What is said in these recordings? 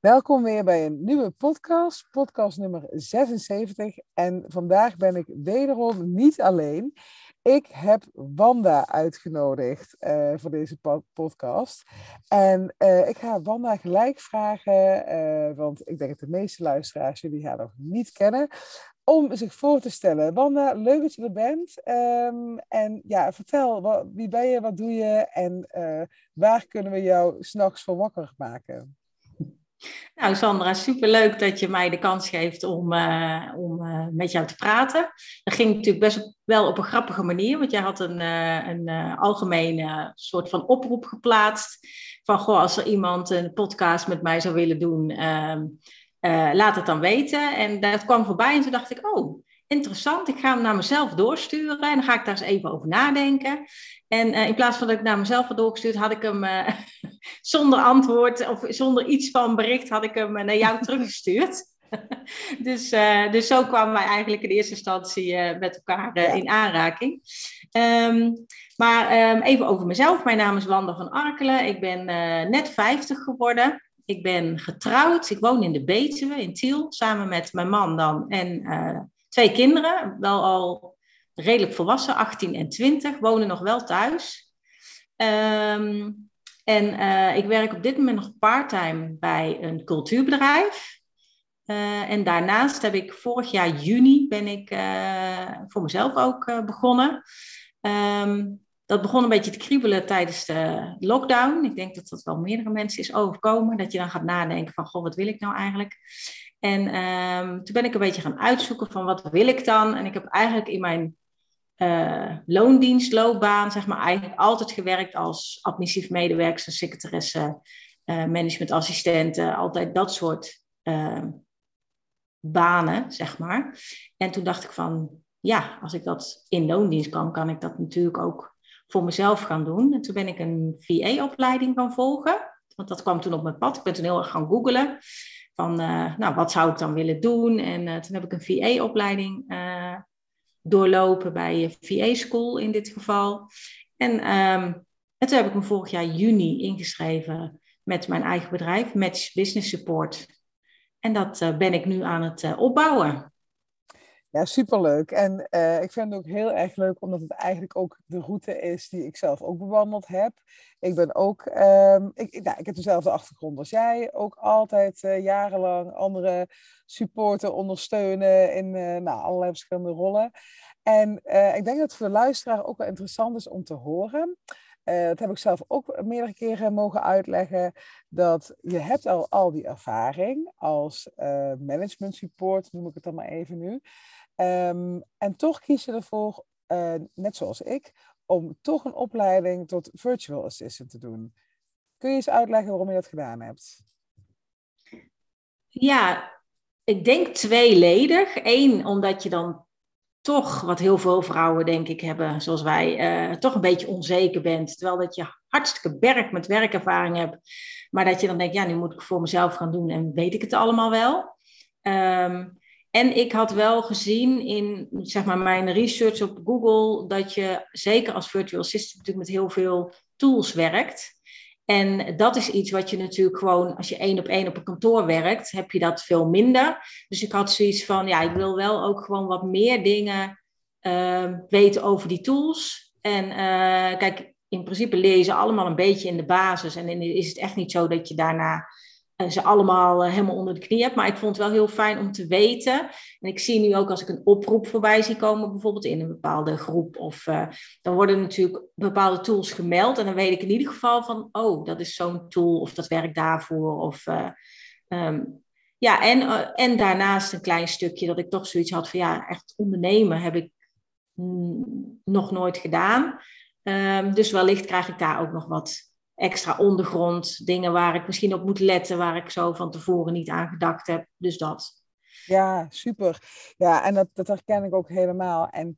Welkom weer bij een nieuwe podcast, podcast nummer 76. En vandaag ben ik wederom niet alleen. Ik heb Wanda uitgenodigd uh, voor deze podcast. En uh, ik ga Wanda gelijk vragen, uh, want ik denk dat de meeste luisteraars jullie haar nog niet kennen, om zich voor te stellen. Wanda, leuk dat je er bent. Um, en ja, vertel, wie ben je, wat doe je en waar kunnen we jou s'nachts voor wakker maken? Nou, Sandra, superleuk dat je mij de kans geeft om, uh, om uh, met jou te praten. Dat ging natuurlijk best wel op een grappige manier, want jij had een, uh, een algemene soort van oproep geplaatst. Van, goh, als er iemand een podcast met mij zou willen doen, ehm, laat het dan weten. En dat kwam voorbij en toen dacht ik, oh, interessant, ik ga hem naar mezelf doorsturen en dan ga ik daar eens even over nadenken. En uh, in plaats van dat ik naar mezelf had doorgestuurd, had ik hem uh, zonder antwoord of zonder iets van bericht, had ik hem uh, naar jou teruggestuurd. dus, dus zo kwamen wij eigenlijk in eerste instantie met elkaar in aanraking. Um, maar um, even over mezelf. Mijn naam is Wanda van Arkelen. Ik ben net 50 geworden. Ik ben getrouwd. Ik woon in de Betuwe in Tiel, samen met mijn man dan en twee kinderen, wel al redelijk volwassen, 18 en 20, wonen nog wel thuis. Um, en uh, ik werk op dit moment nog parttime bij een cultuurbedrijf. Uh, en daarnaast heb ik vorig jaar juni ben ik uh, voor mezelf ook begonnen. Um, dat begon een beetje te kriebelen tijdens de lockdown. Ik denk dat dat wel meerdere mensen is overkomen. Dat je dan gaat nadenken van, goh, wat wil ik nou eigenlijk? En um, toen ben ik een beetje gaan uitzoeken van wat wil ik dan. En ik heb eigenlijk in mijn uh, loondienstloopbaan, zeg maar, eigenlijk altijd gewerkt als administratief medewerker, secretaresse, uh, managementassistenten, altijd dat soort uh, banen, zeg maar. En toen dacht ik van, ja, als ik dat in loondienst kan, kan ik dat natuurlijk ook voor mezelf gaan doen. En toen ben ik een VA-opleiding gaan volgen, want dat kwam toen op mijn pad. Ik ben toen heel erg gaan googlen van, uh, nou, wat zou ik dan willen doen? En uh, toen heb ik een VA-opleiding uh, doorlopen bij VA School in dit geval. En, um, en toen heb ik me vorig jaar juni ingeschreven met mijn eigen bedrijf, Match Business Support. En dat ben ik nu aan het opbouwen. Ja, superleuk. En uh, ik vind het ook heel erg leuk, omdat het eigenlijk ook de route is die ik zelf ook bewandeld heb. Ik ben ook, um, ik, nou, ik heb dezelfde achtergrond als jij, ook altijd uh, jarenlang andere supporten, ondersteunen in uh, nou, allerlei verschillende rollen. En ik denk dat het voor de luisteraar ook wel interessant is om te horen. dat heb ik zelf ook meerdere keren mogen uitleggen. Dat je hebt al al die ervaring als management support, noem ik het dan maar even nu. Um, en toch kies je ervoor, uh, net zoals ik, om toch een opleiding tot virtual assistant te doen. Kun je eens uitleggen waarom je dat gedaan hebt? Ja, ik denk tweeledig. Eén, omdat je dan toch, wat heel veel vrouwen denk ik hebben, zoals wij, uh, toch een beetje onzeker bent. Terwijl dat je hartstikke berg met werkervaring hebt. Maar dat je dan denkt, ja, nu moet ik voor mezelf gaan doen en weet ik het allemaal wel. Um, en ik had wel gezien in zeg maar, mijn research op Google dat je zeker als virtual assistant natuurlijk met heel veel tools werkt. En dat is iets wat je natuurlijk gewoon, als je één op één op een kantoor werkt, heb je dat veel minder. Dus ik had zoiets van, ja, ik wil wel ook gewoon wat meer dingen uh, weten over die tools. En uh, kijk, in principe je ze allemaal een beetje in de basis. En is het echt niet zo dat je daarna ze allemaal eh, helemaal onder de knie heb. Maar ik vond het wel heel fijn om te weten. En ik zie nu ook als ik een oproep voorbij zie komen, bijvoorbeeld in een bepaalde groep. Of uh, dan worden natuurlijk bepaalde tools gemeld. En dan weet ik in ieder geval van, oh, dat is zo'n tool of dat werkt daarvoor. Of, uh, um, ja, en, en daarnaast een klein stukje dat ik toch zoiets had van, ja, echt ondernemen heb ik nog nooit gedaan. Um, dus wellicht krijg ik daar ook nog wat extra ondergrond, dingen waar ik misschien op moet letten, waar ik zo van tevoren niet aan gedacht heb. Dus dat. Ja, super. Ja, en dat, dat herken ik ook helemaal. En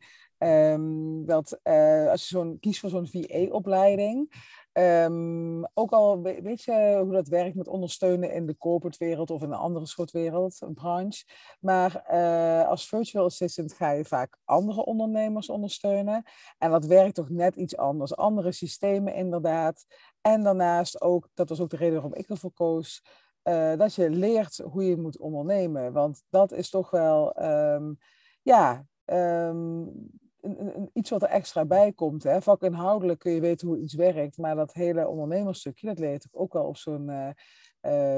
dat uh, als je zo'n kiest voor zo'n VA-opleiding, Um, ook al weet je hoe dat werkt met ondersteunen in de corporate wereld of in een andere soort wereld, een branche. Maar uh, als virtual assistant ga je vaak andere ondernemers ondersteunen. En dat werkt toch net iets anders. Andere systemen inderdaad. En daarnaast ook, dat was ook de reden waarom ik ervoor koos, dat je leert hoe je moet ondernemen. Want dat is toch wel, ehm, ja, ehm, een, iets wat er extra bij komt. Hè. Vakinhoudelijk kun je weten hoe iets werkt, maar dat hele ondernemersstukje, dat leert ook wel op zo'n uh,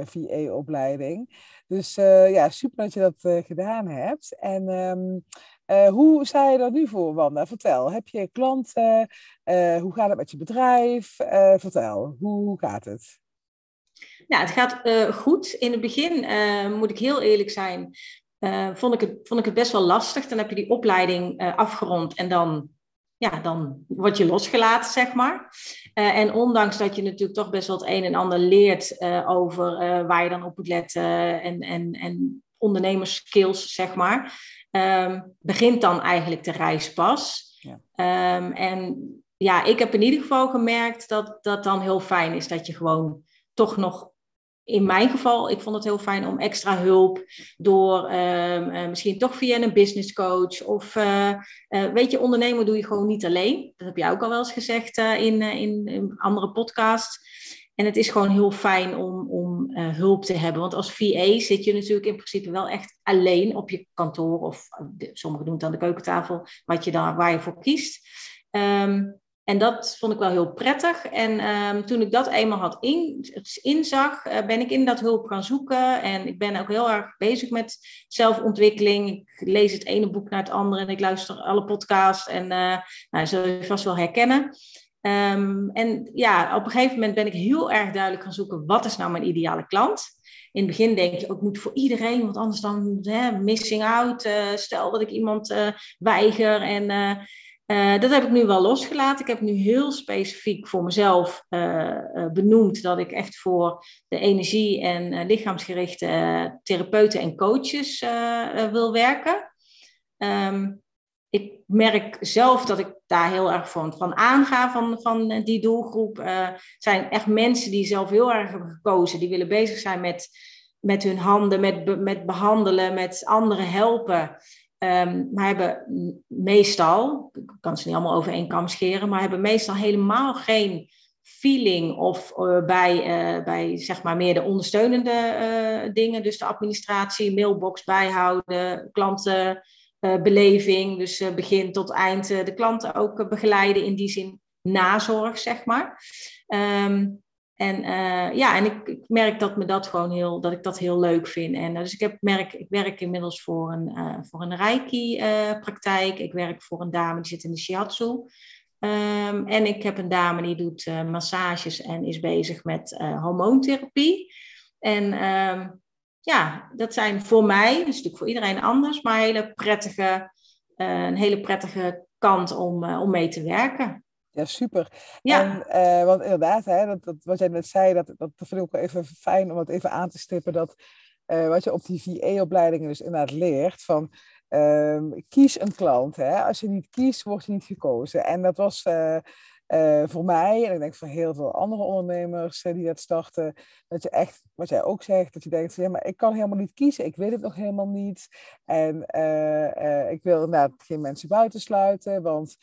VA-opleiding. Dus ja, super dat je dat gedaan hebt. En uh, hoe sta je er nu voor, Wanda? Vertel, heb je klanten? Hoe gaat het met je bedrijf? Vertel, hoe, hoe, gaat het? Nou, het gaat goed. In het begin, moet ik heel eerlijk zijn, vond, ik het, vond ik het best wel lastig. Dan heb je die opleiding afgerond en dan, ja, dan word je losgelaten, zeg maar. en ondanks dat je natuurlijk toch best wel het een en ander leert over waar je dan op moet letten en, en, en ondernemerskills, zeg maar um, begint dan eigenlijk de reis pas. Ja. Um, en ja, ik heb in ieder geval gemerkt dat dat dan heel fijn is dat je gewoon toch nog in mijn geval, ik vond het heel fijn om extra hulp door um, misschien toch via een business coach of uh, uh, weet je, ondernemen doe je gewoon niet alleen. Dat heb jij ook al wel eens gezegd in, in, in, andere podcasts. En het is gewoon heel fijn om, om hulp te hebben. Want als VA zit je natuurlijk in principe wel echt alleen op je kantoor. Of sommigen doen het aan de keukentafel, wat je dan, waar je voor kiest. Um, en dat vond ik wel heel prettig. En um, toen ik dat eenmaal had in, inzag, uh, ben ik in dat hulp gaan zoeken. En ik ben ook heel erg bezig met zelfontwikkeling. Ik lees het ene boek naar het andere en ik luister alle podcasts. En uh, nou, je vast wel herkennen. Um, en ja, op een gegeven moment ben ik heel erg duidelijk gaan zoeken, wat is nou mijn ideale klant? In het begin denk je ook, moet voor iedereen, want anders dan hè, missing out. Uh, stel dat ik iemand weiger. En dat heb ik nu wel losgelaten. Ik heb nu heel specifiek voor mezelf benoemd dat ik echt voor de energie- en lichaamsgerichte therapeuten en coaches wil werken. Um, ik merk zelf dat ik daar heel erg van, van aanga, van, van eh, die doelgroep. Uh, zijn echt mensen die zelf heel erg hebben gekozen. Die willen bezig zijn met, met hun handen, met, met behandelen, met anderen helpen. Um, maar hebben meestal, ik kan ze niet allemaal over één kam scheren, maar hebben meestal helemaal geen feeling of uh, bij, uh, bij zeg maar meer de ondersteunende uh, dingen. Dus de administratie, mailbox bijhouden, klanten uh, beleving. Dus begin tot eind de klanten ook begeleiden, in die zin nazorg, zeg maar. Um, en ja, en ik, ik, merk dat me dat gewoon heel, dat ik dat heel leuk vind. En dus ik heb, merk, ik werk inmiddels voor een, voor een Reiki-praktijk. ik werk voor een dame die zit in de shiatsu. Um, en ik heb een dame die doet massages en is bezig met hormoontherapie. En um, ja, dat zijn voor mij, dat is natuurlijk voor iedereen anders, maar hele prettige, uh, een hele prettige kant om, uh, om mee te werken. Ja, super. Ja. En, uh, want inderdaad, hè, dat, dat, wat jij net zei, dat, dat vind ik ook even fijn om het even aan te stippen. Dat wat je op die VA-opleidingen dus inderdaad leert, van um, kies een klant. Hè. Als je niet kiest, word je niet gekozen. En dat was uh, voor mij, en ik denk voor heel veel andere ondernemers die dat starten, dat je echt, wat jij ook zegt, dat je denkt van ja, maar ik kan helemaal niet kiezen, ik weet het nog helemaal niet. En ik wil inderdaad geen mensen buitensluiten, want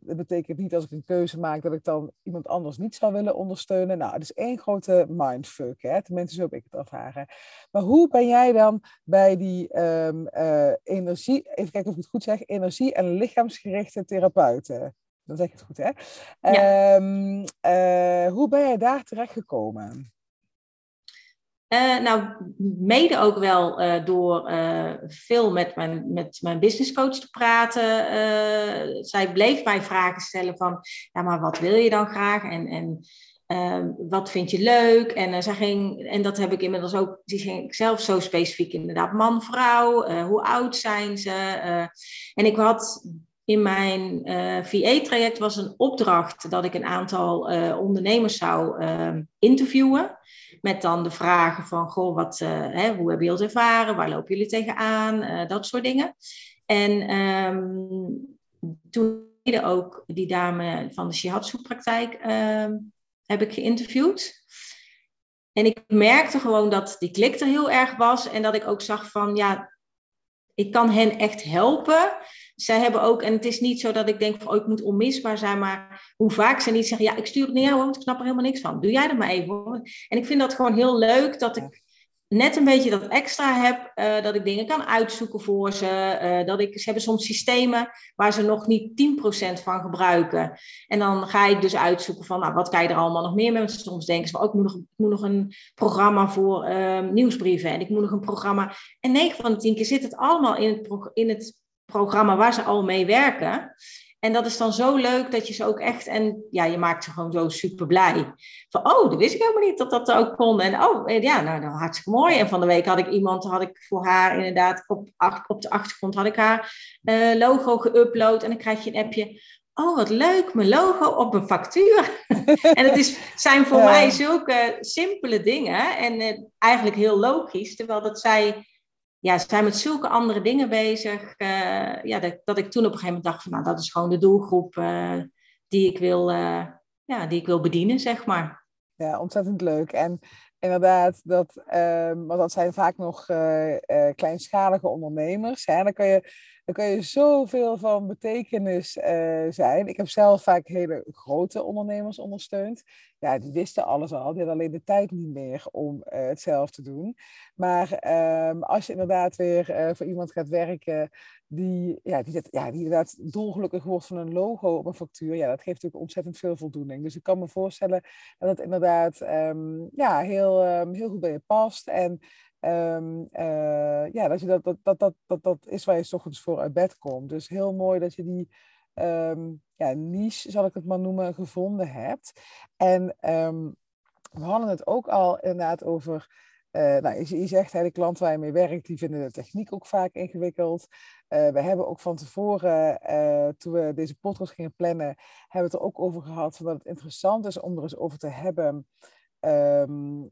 dat betekent niet als ik een keuze maak dat ik dan iemand anders niet zou willen ondersteunen. Nou, het is één grote mindfuck, hè? tenminste zo heb ik het ervaren. Maar hoe ben jij dan bij die um, energie, even kijken of ik het goed zeg, energie- en lichaamsgerichte therapeuten? dan zeg ik het goed, hè? Ehm, eh, hoe ben jij daar terecht gekomen? Uh, nou, mede ook wel uh, door uh, veel met mijn, met mijn businesscoach te praten. zij bleef mij vragen stellen van, ja, maar wat wil je dan graag? En, en ehm, wat vind je leuk? En, zij ging, en dat heb ik inmiddels ook, die ging ik zelf zo specifiek inderdaad, man, vrouw, hoe oud zijn ze? en ik had in mijn uh, eh, VA-traject was een opdracht dat ik een aantal uh, ondernemers zou uh, interviewen. Met dan de vragen van, goh, wat, eh, hè, hoe hebben jullie het ervaren? Waar lopen jullie tegenaan? dat soort dingen. En um, toen ook die dame van de Shihatsu-praktijk ehm, heb ik geïnterviewd. En ik merkte gewoon dat die klik er heel erg was. En dat ik ook zag van, ja, ik kan hen echt helpen zij hebben ook, en het is niet zo dat ik denk van, oh, ik moet onmisbaar zijn, maar hoe vaak ze niet zeggen, ja, ik stuur het jou, want ik snap er helemaal niks van. Doe jij er maar even. En ik vind dat gewoon heel leuk dat ik net een beetje dat extra heb, uh, dat ik dingen kan uitzoeken voor ze. Uh, dat ik, ze hebben soms systemen waar ze nog niet 10% van gebruiken. En dan ga ik dus uitzoeken van, nou, wat kan je er allemaal nog meer mee? Want soms denken ze, oh, ik moet nog, ik moet nog een programma voor uh, nieuwsbrieven en ik moet nog een programma. En 9 van de 10 keer zit het allemaal in het, in het programma waar ze al mee werken. En dat is dan zo leuk dat je ze ook echt, en ja, je maakt ze gewoon zo super blij. Van, oh, dat wist ik helemaal niet dat dat ook kon. En oh, eh, ja, nou, nou hartstikke mooi. En van de week had ik iemand, had ik voor haar inderdaad op, op de achtergrond had ik haar uh, logo geüpload. En dan krijg je een appje. Oh, wat leuk, mijn logo op een factuur. en het is, zijn voor mij zulke simpele dingen. En uh, eigenlijk heel logisch. Terwijl dat zij ja, ze zijn met zulke andere dingen bezig. Uh, ja, dat, dat, ik toen op een gegeven moment dacht van nou, dat is gewoon de doelgroep uh, die, ik wil, uh, ja, die ik wil bedienen, zeg maar. Ja, ontzettend leuk. En inderdaad, dat, want dat zijn vaak nog kleinschalige ondernemers. Hè? Dan je dan kan je zoveel van betekenis uh, zijn. Ik heb zelf vaak hele grote ondernemers ondersteund. Ja, die wisten alles al. Die hadden alleen de tijd niet meer om uh, het zelf te doen. Maar um, als je inderdaad weer uh, voor iemand gaat werken die, ja, die, ja, die inderdaad dolgelukkig wordt van een logo op een factuur, ja, dat geeft natuurlijk ontzettend veel voldoening. Dus ik kan me voorstellen dat het inderdaad um, ja, heel, um, heel goed bij je past. En Um, ja, dat, dat, dat, dat, dat, is waar je s ochtends voor uit bed komt. Dus heel mooi dat je die um, ja, niche, zal ik het maar noemen, gevonden hebt. En um, we hadden het ook al inderdaad over. Uh, nou, je, zegt, hè, de klant waar je mee werkt, die vinden de techniek ook vaak ingewikkeld. Uh, we hebben ook van tevoren, toen we deze podcast gingen plannen, hebben we het er ook over gehad dat het interessant is om er eens over te hebben. Um,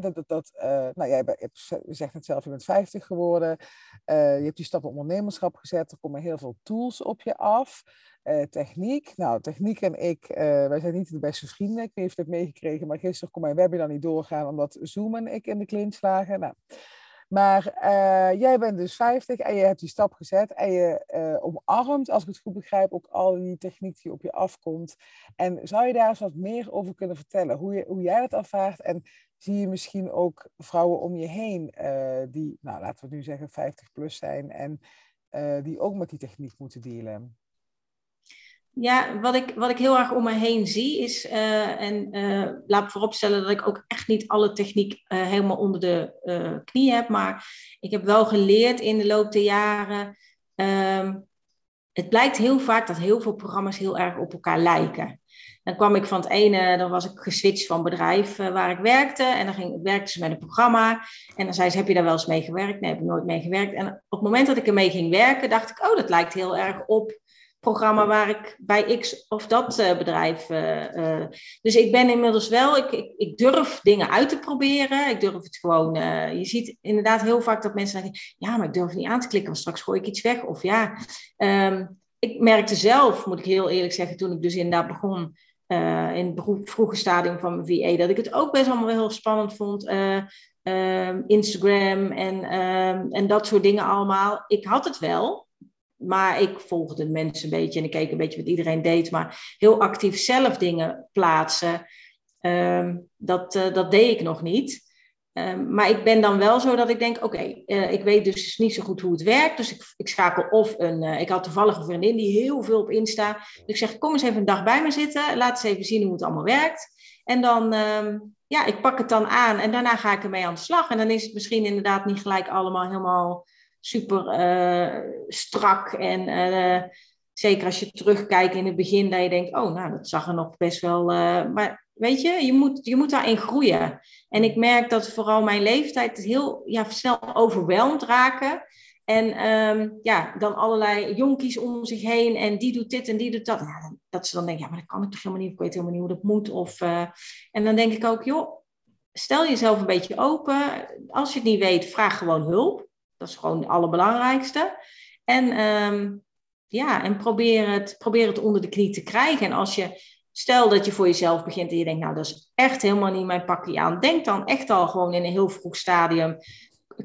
Dat, dat, uh, nou, jij je zegt het zelf, je bent 50 geworden. Uh, je hebt die stap op ondernemerschap gezet. Er komen heel veel tools op je af. Uh, techniek. Nou, techniek en ik, wij zijn niet de beste vrienden. Ik je het meegekregen, maar gisteren kon mijn webinar niet doorgaan omdat Zoom en ik in de clinch lagen. Nou, maar jij bent dus 50 en je hebt die stap gezet en je omarmt, als ik het goed begrijp, ook al die techniek die op je afkomt. En zou je daar eens wat meer over kunnen vertellen? Hoe, je, hoe jij dat ervaart en zie je misschien ook vrouwen om je heen uh, die, nou laten we nu zeggen, 50 plus zijn en uh, die ook met die techniek moeten dealen? Ja, wat ik, wat ik heel erg om me heen zie is, uh, en laat vooropstellen dat ik ook echt niet alle techniek helemaal onder de knie heb, maar ik heb wel geleerd in de loop der jaren. Ehm, het blijkt heel vaak dat heel veel programma's heel erg op elkaar lijken. Dan kwam ik van het ene, dan was ik geswitcht van bedrijf uh, waar ik werkte. En dan ging, werkte ze met een programma. En dan zei ze, heb je daar wel eens mee gewerkt? Nee, heb ik nooit mee gewerkt. En op het moment dat ik ermee ging werken, dacht ik, oh, dat lijkt heel erg op programma waar ik bij X of dat uh, bedrijf. Uh, dus ik ben inmiddels wel, ik, ik, durf dingen uit te proberen. Ik durf het gewoon. je ziet inderdaad heel vaak dat mensen zeggen: ja, maar ik durf niet aan te klikken, want straks gooi ik iets weg. Of ja. Um, ik merkte zelf, moet ik heel eerlijk zeggen, toen ik dus inderdaad begon uh, in het vroege stadium van mijn VA, dat ik het ook best allemaal heel spannend vond. Uh, uh, Instagram en, ehm, en dat soort dingen allemaal. Ik had het wel, maar ik volgde de mensen een beetje en ik keek een beetje wat iedereen deed. Maar heel actief zelf dingen plaatsen, ehm, dat, eh, dat deed ik nog niet. Ehm, maar ik ben dan wel zo dat ik denk, oké, eh, ik weet dus niet zo goed hoe het werkt. Dus ik, ik schakel of een, uh, ik had toevallig een vriendin die heel veel op Insta. Dus ik zeg, kom eens even een dag bij me zitten. Laat eens even zien hoe het allemaal werkt. En dan, uh, ja, ik pak het dan aan en daarna ga ik ermee aan de slag. En dan is het misschien inderdaad niet gelijk allemaal helemaal super uh, strak. En zeker als je terugkijkt in het begin, dat je denkt, oh, nou, dat zag er nog best wel... maar weet je, je moet, je moet daarin groeien. En ik merk dat vooral mijn leeftijd heel ja, snel overweldigd raken. En um, ja, dan allerlei jonkies om zich heen en die doet dit en die doet dat. Dat ze dan denken, ja, maar dat kan ik toch helemaal niet, ik weet helemaal niet hoe dat moet. Of, uh, en dan denk ik ook, joh, stel jezelf een beetje open. Als je het niet weet, vraag gewoon hulp. Dat is gewoon het allerbelangrijkste. En um, ja, en probeer het, probeer het onder de knie te krijgen. En als je Stel dat je voor jezelf begint en je denkt, nou, dat is echt helemaal niet mijn pakje aan. Denk dan echt al gewoon in een heel vroeg stadium.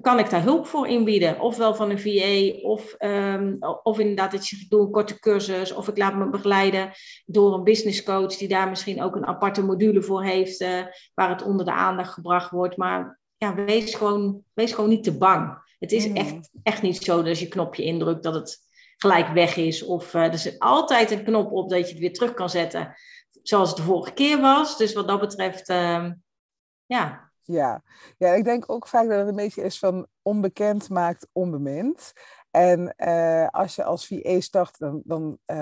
kan ik daar hulp voor inbieden? Ofwel van een VA, of, um, of inderdaad dat je doe een korte cursus, of ik laat me begeleiden door een business coach die daar misschien ook een aparte module voor heeft, uh, waar het onder de aandacht gebracht wordt. Maar ja, wees gewoon, wees gewoon niet te bang. Het is echt, echt niet zo dat als je knopje indrukt dat het gelijk weg is. Of uh, er zit altijd een knop op dat je het weer terug kan zetten, zoals het de vorige keer was. Dus wat dat betreft, uh, ja, ja. ja, ik denk ook vaak dat het een beetje is van onbekend maakt onbemind. En uh, als je als VA start, dan, dan uh,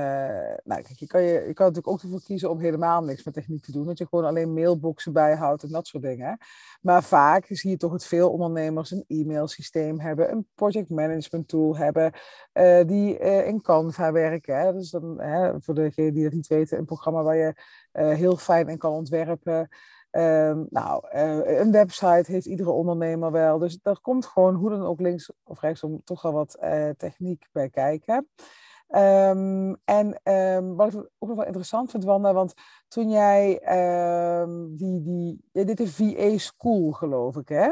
nou, kijk, je, kan je, je kan natuurlijk ook ervoor kiezen om helemaal niks met techniek te doen. Dat je gewoon alleen mailboxen bijhoudt en dat soort dingen. Maar vaak zie je toch dat veel ondernemers een e-mailsysteem hebben, een project management tool hebben, uh, die in Canva werken. Hè. Dus dan, voor degenen die dat niet weten, een programma waar je heel fijn in kan ontwerpen. Um, nou, uh, een website heeft iedere ondernemer wel. Dus er komt gewoon hoe dan ook links of rechtsom toch wel wat uh, techniek bij kijken. Um, en um, wat ik ook nog wel interessant vind, Wanda, want toen jij die, die, ja, dit is VA School, geloof ik, hè?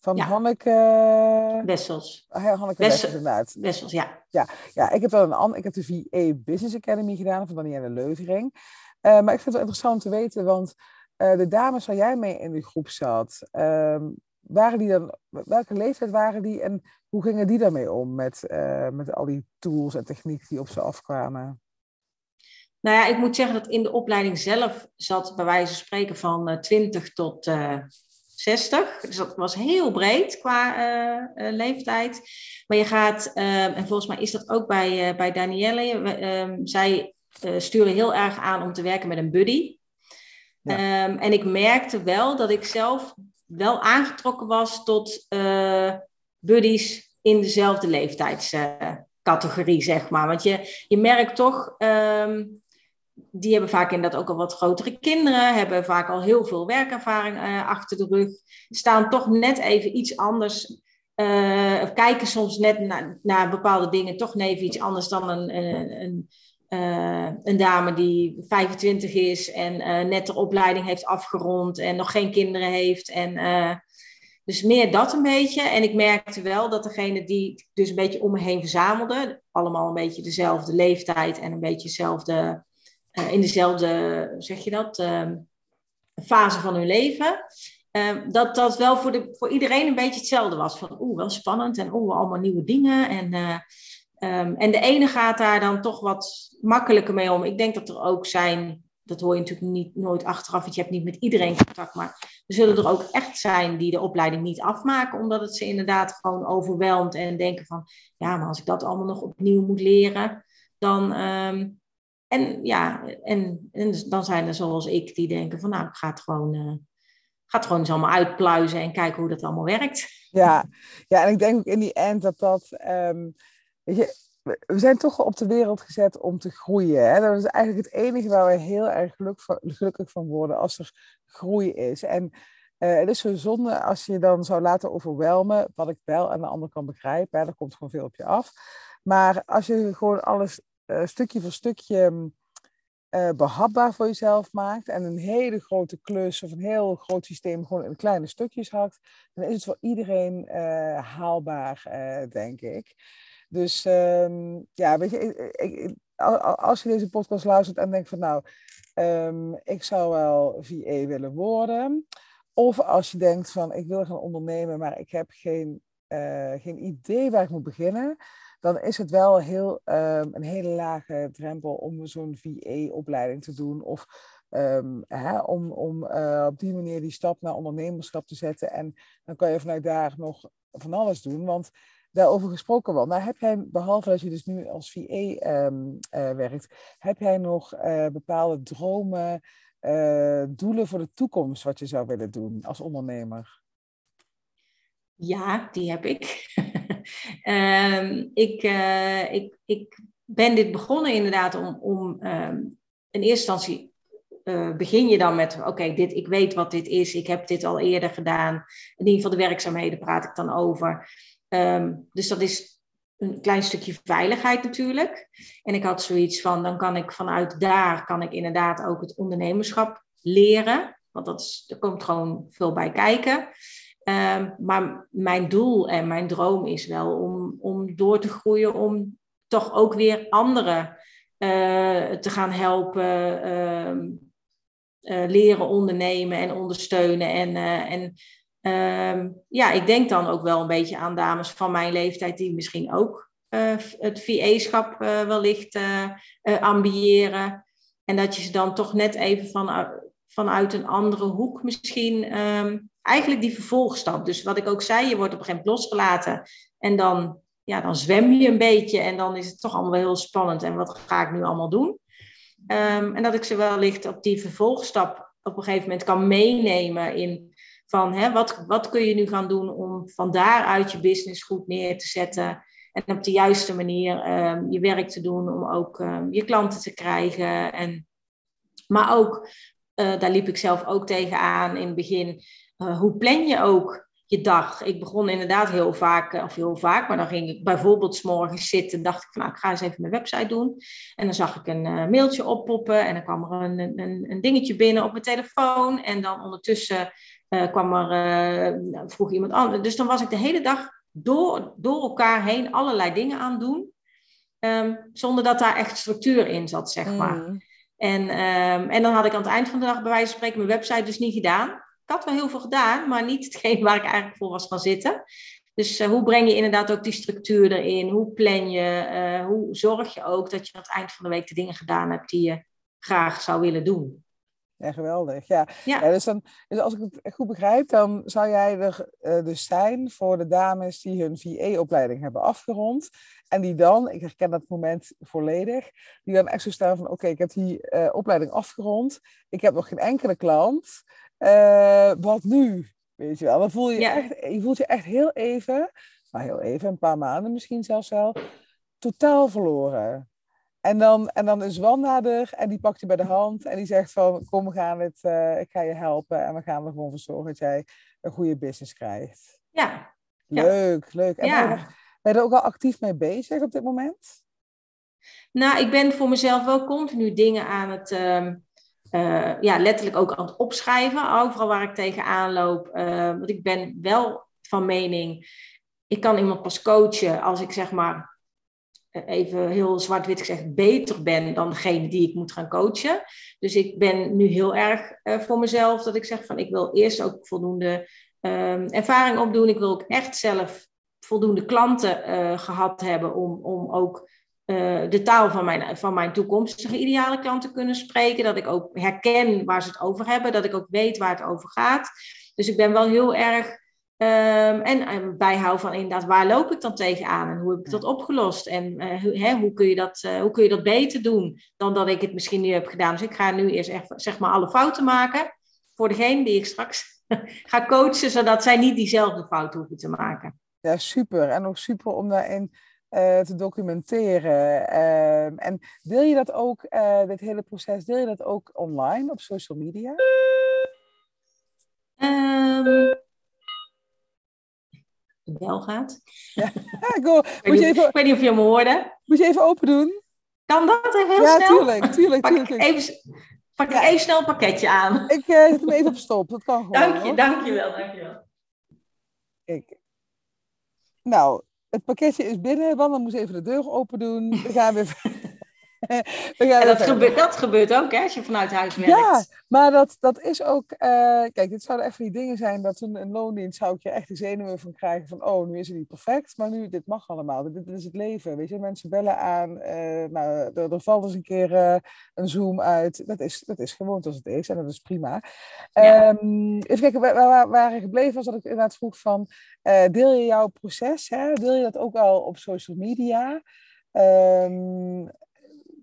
Van ja. Hanneke... Wessels. Oh, ja, Hanneke Wessels, inderdaad. Wessels, ja. ja. Ja, ik heb wel een ander, ik heb de VA Business Academy gedaan van Danielle Leuvering. Uh, maar ik vind het wel interessant om te weten, want uh, de dames waar jij mee in de groep zat, uh, waren die dan, welke leeftijd waren die en hoe gingen die daarmee om met, uh, met al die tools en technieken die op ze afkwamen? Nou ja, ik moet zeggen dat in de opleiding zelf zat bij wijze van spreken van 20 tot 60. Dus dat was heel breed qua leeftijd. Maar je gaat, en volgens mij is dat ook bij, bij Danielle, ehm, zij sturen heel erg aan om te werken met een buddy. Ehm, en ik merkte wel dat ik zelf wel aangetrokken was tot uh, buddies in dezelfde leeftijdscategorie, zeg maar. Want je, je merkt toch, um, die hebben vaak inderdaad ook al wat grotere kinderen, hebben vaak al heel veel werkervaring uh, achter de rug, staan toch net even iets anders. Uh, kijken soms net naar, bepaalde dingen toch net even iets anders dan een, een uh, een dame die 25 is en uh, net de opleiding heeft afgerond en nog geen kinderen heeft. En, uh, dus meer dat een beetje. En ik merkte wel dat degene die dus een beetje om me heen verzamelden, allemaal een beetje dezelfde leeftijd en een beetje dezelfde, in dezelfde, zeg je dat, fase van hun leven. dat dat wel voor, de, voor iedereen een beetje hetzelfde was. Van oeh, wel spannend en oeh, allemaal nieuwe dingen. En Um, en de ene gaat daar dan toch wat makkelijker mee om. Ik denk dat er ook zijn, dat hoor je natuurlijk niet, nooit achteraf, want je hebt niet met iedereen contact, maar er zullen er ook echt zijn die de opleiding niet afmaken, omdat het ze inderdaad gewoon overweldigt en denken van, ja, maar als ik dat allemaal nog opnieuw moet leren, dan... Um, en ja, en, en, dan zijn er zoals ik die denken van, nou, ik ga het gewoon... Uh, ga gewoon eens allemaal uitpluizen en kijken hoe dat allemaal werkt. Ja, ja en ik denk ook in die end dat dat... Um Je, we zijn toch op de wereld gezet om te groeien. Hè? Dat is eigenlijk het enige waar we heel erg gelukkig van worden als er groei is. En uh, het is zo zonde als je dan zou laten overwelmen, wat ik wel aan de andere kant begrijp. Hè? Er komt gewoon veel op je af. Maar als je gewoon alles uh, stukje voor stukje uh, behapbaar voor jezelf maakt en een hele grote klus of een heel groot systeem gewoon in kleine stukjes hakt, dan is het voor iedereen haalbaar, denk ik. Dus um, ja, weet je, als je deze podcast luistert en denkt van nou, um, ik zou wel VA willen worden. Of als je denkt van ik wil gaan ondernemen, maar ik heb geen, uh, geen idee waar ik moet beginnen. Dan is het wel heel, um, een hele lage drempel om zo'n VA-opleiding te doen. Of hè, om, om uh, op die manier die stap naar ondernemerschap te zetten. En dan kan je vanuit daar nog van alles doen. Want daarover gesproken wordt. Nou, heb jij, behalve dat je dus nu als um, ehm, eh, werkt, heb jij nog uh, bepaalde dromen, uh, doelen voor de toekomst wat je zou willen doen als ondernemer? Ja, die heb ik. um, ik, ik, ik ben dit begonnen inderdaad om, om um, in eerste instantie begin je dan met, oké, dit, ik weet wat dit is, ik heb dit al eerder gedaan. In ieder geval de werkzaamheden praat ik dan over. Um, dus dat is een klein stukje veiligheid natuurlijk. En ik had zoiets van, dan kan ik vanuit daar, kan ik inderdaad ook het ondernemerschap leren. Want dat er komt gewoon veel bij kijken. Ehm, maar mijn doel en mijn droom is wel om, om door te groeien, om toch ook weer anderen uh, te gaan helpen, ehm, uh, leren ondernemen en ondersteunen. En, uh, en ehm, ja, ik denk dan ook wel een beetje aan dames van mijn leeftijd die misschien ook het VA-schap wellicht ambiëren. En dat je ze dan toch net even van, vanuit een andere hoek misschien um, eigenlijk die vervolgstap. Dus wat ik ook zei, je wordt op een gegeven moment losgelaten en dan, ja, dan zwem je een beetje en dan is het toch allemaal heel spannend. En wat ga ik nu allemaal doen? Um, en dat ik ze wellicht op die vervolgstap op een gegeven moment kan meenemen in van hè, wat, wat kun je nu gaan doen om van daaruit je business goed neer te zetten. En op de juiste manier um, je werk te doen om ook um, je klanten te krijgen. En, maar ook, uh, daar liep ik zelf ook tegenaan in het begin. Uh, hoe plan je ook je dag? Ik begon inderdaad heel vaak, of heel vaak, maar dan ging ik bijvoorbeeld s zitten. dacht ik van, nou, ik ga eens even mijn website doen. En dan zag ik een mailtje oppoppen en dan kwam er een, een, een dingetje binnen op mijn telefoon. En dan ondertussen kwam er, vroeg iemand anders. Dus dan was ik de hele dag door, door elkaar heen allerlei dingen aan doen. Um, zonder dat daar echt structuur in zat, zeg maar. Mm. En, um, en dan had ik aan het eind van de dag bij wijze van spreken mijn website dus niet gedaan. Ik had wel heel veel gedaan, maar niet hetgeen waar ik eigenlijk voor was gaan zitten. Dus uh, hoe breng je inderdaad ook die structuur erin? Hoe plan je? Uh, hoe zorg je ook dat je aan het eind van de week de dingen gedaan hebt die je graag zou willen doen? Ja, geweldig. Ja. ja. dus, dan, dus als ik het goed begrijp, dan zou jij er uh, dus zijn voor de dames die hun VA-opleiding hebben afgerond. En die dan, ik herken dat moment volledig, die dan echt zo staan van: oké, ik heb die uh, opleiding afgerond. Ik heb nog geen enkele klant. Uh, wat nu? Weet je wel, dan voel je, ja. echt, je voelt je echt heel even, maar heel even, een paar maanden misschien zelfs wel, totaal verloren. En dan, en dan is Wanda en die pakt je bij de hand en die zegt van kom we gaan het, uh, ik ga je helpen en we gaan er gewoon voor zorgen dat jij een goede business krijgt. Ja. Leuk, ja. leuk. En ja. ben, je, ben je er ook al actief mee bezig op dit moment? Nou, ik ben voor mezelf wel continu dingen aan het, uh, uh, ja, letterlijk ook aan het opschrijven. Overal waar ik tegenaan loop. want ik ben wel van mening, ik kan iemand pas coachen als ik zeg maar even heel zwart-wit gezegd, beter ben dan degene die ik moet gaan coachen. Dus ik ben nu heel erg uh, voor mezelf dat ik zeg van ik wil eerst ook voldoende um, ervaring opdoen. Ik wil ook echt zelf voldoende klanten uh, gehad hebben om, om ook de taal van mijn, van mijn toekomstige ideale klanten te kunnen spreken. Dat ik ook herken waar ze het over hebben, dat ik ook weet waar het over gaat. Dus ik ben wel heel erg Um, en, en bijhouden van inderdaad, waar loop ik dan tegenaan en hoe heb ik dat opgelost? En uh, hè, hoe, kun je dat, uh, hoe kun je dat beter doen dan dat ik het misschien nu heb gedaan? Dus ik ga nu eerst echt zeg maar alle fouten maken voor degene die ik straks ga coachen, zodat zij niet diezelfde fout hoeven te maken. Ja, super. En ook super om daarin uh, te documenteren. Ehm, en deel je dat ook, dit hele proces, deel je dat ook online op social media? Um, bel gaat. Ja, ik, hoor, ik, weet even, ik, weet niet of je me hoorde. Moet je even open doen? Kan dat even heel ja, snel? Ja, tuurlijk, tuurlijk, pak tuurlijk. Even, pak ja. even snel een pakketje aan. Ik uh, zet hem even op stop, dat kan gewoon. Dank je, dank je wel, dank je wel. Kijk. Nou, het pakketje is binnen, Wanda moest even de deur open doen. We gaan weer... en dat gebeurt, dat gebeurt ook, hè, als je vanuit huis werkt. Ja, maar dat, dat is ook... Uh, kijk, dit zouden echt die dingen zijn dat toen een loondienst zou ik je echt de zenuwen van krijgen van oh, nu is het niet perfect, maar nu, dit mag allemaal. Dit, dit is het leven, weet je. Mensen bellen aan, uh, nou, er, er, valt eens een keer uh, een Zoom uit. Dat is, dat is gewoon zoals het is en dat is prima. Ja. Um, even kijken, waar, waar, waar ik gebleven was, dat ik inderdaad vroeg van, deel je jouw proces, hè? deel je dat ook al op social media? Um,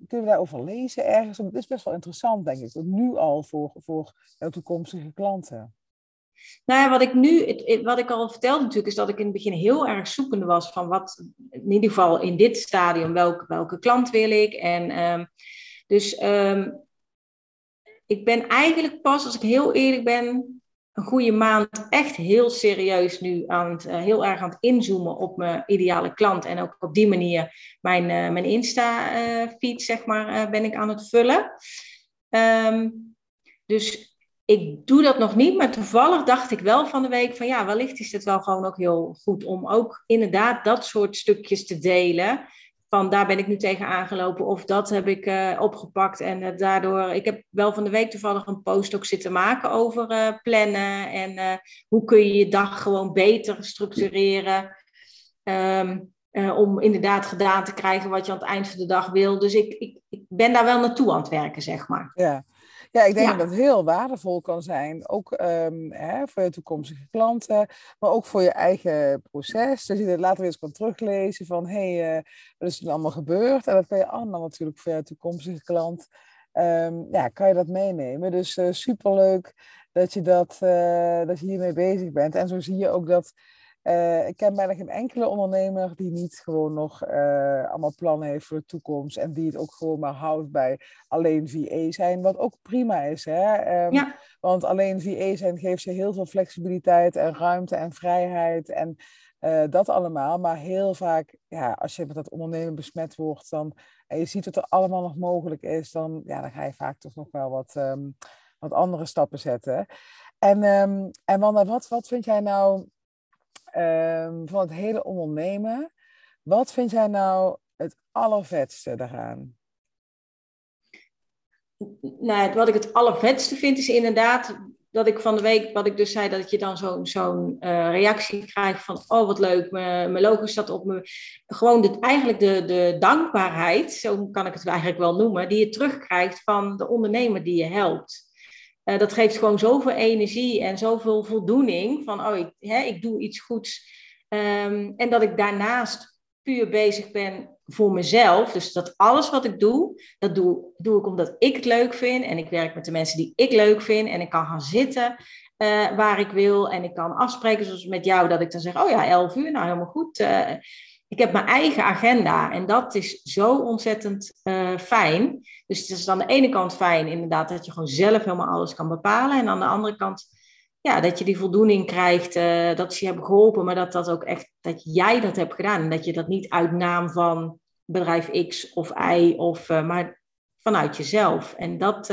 kunnen we daarover lezen ergens? Het is best wel interessant, denk ik, nu al voor, voor jouw toekomstige klanten. Nou ja, wat ik nu, wat ik al vertelde natuurlijk, is dat ik in het begin heel erg zoekende was van wat, in ieder geval in dit stadium, welke, welke klant wil ik. En um, dus um, ik ben eigenlijk pas, als ik heel eerlijk ben, een goede maand echt heel serieus nu aan het, uh, heel erg aan het inzoomen op mijn ideale klant. En ook op die manier mijn, uh, mijn Insta-feed, zeg maar, uh, ben ik aan het vullen. Um, dus ik doe dat nog niet, maar toevallig dacht ik wel van de week van ja, wellicht is het wel gewoon ook heel goed om ook inderdaad dat soort stukjes te delen. Van daar ben ik nu tegen aangelopen of dat heb ik uh, opgepakt. En uh, daardoor, ik heb wel van de week toevallig een post ook zitten maken over uh, plannen. En hoe kun je je dag gewoon beter structureren. Um, om inderdaad gedaan te krijgen wat je aan het eind van de dag wil. Dus ik, ik, ik ben daar wel naartoe aan het werken, zeg maar. Ja, ja, ik denk dat het heel waardevol kan zijn. Ook um, hè, voor je toekomstige klanten, maar ook voor je eigen proces. Dat je het later weer eens kan teruglezen van hé, hey, uh, wat is er allemaal gebeurd? En dat kan je allemaal natuurlijk voor je toekomstige klant. Um, ja, kan je dat meenemen. Dus uh, superleuk dat je, dat, uh, dat je hiermee bezig bent. En zo zie je ook dat uh, ik ken bijna geen enkele ondernemer die niet gewoon nog uh, allemaal plannen heeft voor de toekomst. En die het ook gewoon maar houdt bij alleen VA zijn. Wat ook prima is. Hè? Um, ja. Want alleen VA zijn geeft je heel veel flexibiliteit en ruimte en vrijheid. En uh, dat allemaal. Maar heel vaak, ja, als je met dat ondernemen besmet wordt. Dan, en je ziet wat er allemaal nog mogelijk is. Dan, ja, dan ga je vaak toch nog wel wat, um, wat andere stappen zetten. En, um, en Wanda, wat, wat vind jij nou um, van het hele ondernemen. Wat vind jij nou het allervetste daaraan? Nou, wat ik het allervetste vind is inderdaad dat ik van de week, wat ik dus zei, dat je dan zo'n uh, reactie krijgt van, oh wat leuk, mijn logo staat op me. Gewoon de, eigenlijk de, de dankbaarheid, zo kan ik het eigenlijk wel noemen, die je terugkrijgt van de ondernemer die je helpt. Uh, dat geeft gewoon zoveel energie en zoveel voldoening van, oh, ik, hè, ik doe iets goeds. Um, en dat ik daarnaast puur bezig ben voor mezelf. Dus dat alles wat ik doe, dat doe, doe ik omdat ik het leuk vind. En ik werk met de mensen die ik leuk vind. En ik kan gaan zitten uh, waar ik wil. En ik kan afspreken, zoals met jou, dat ik dan zeg, oh ja, 11 uur, nou helemaal goed. Uh, ik heb mijn eigen agenda en dat is zo ontzettend uh, fijn. Dus het is aan de ene kant fijn inderdaad dat je gewoon zelf helemaal alles kan bepalen. En aan de andere kant ja, dat je die voldoening krijgt, uh, dat ze je hebben geholpen, maar dat dat ook echt, dat jij dat hebt gedaan. En dat je dat niet uit naam van bedrijf X of Y, of, uh, maar vanuit jezelf. En dat,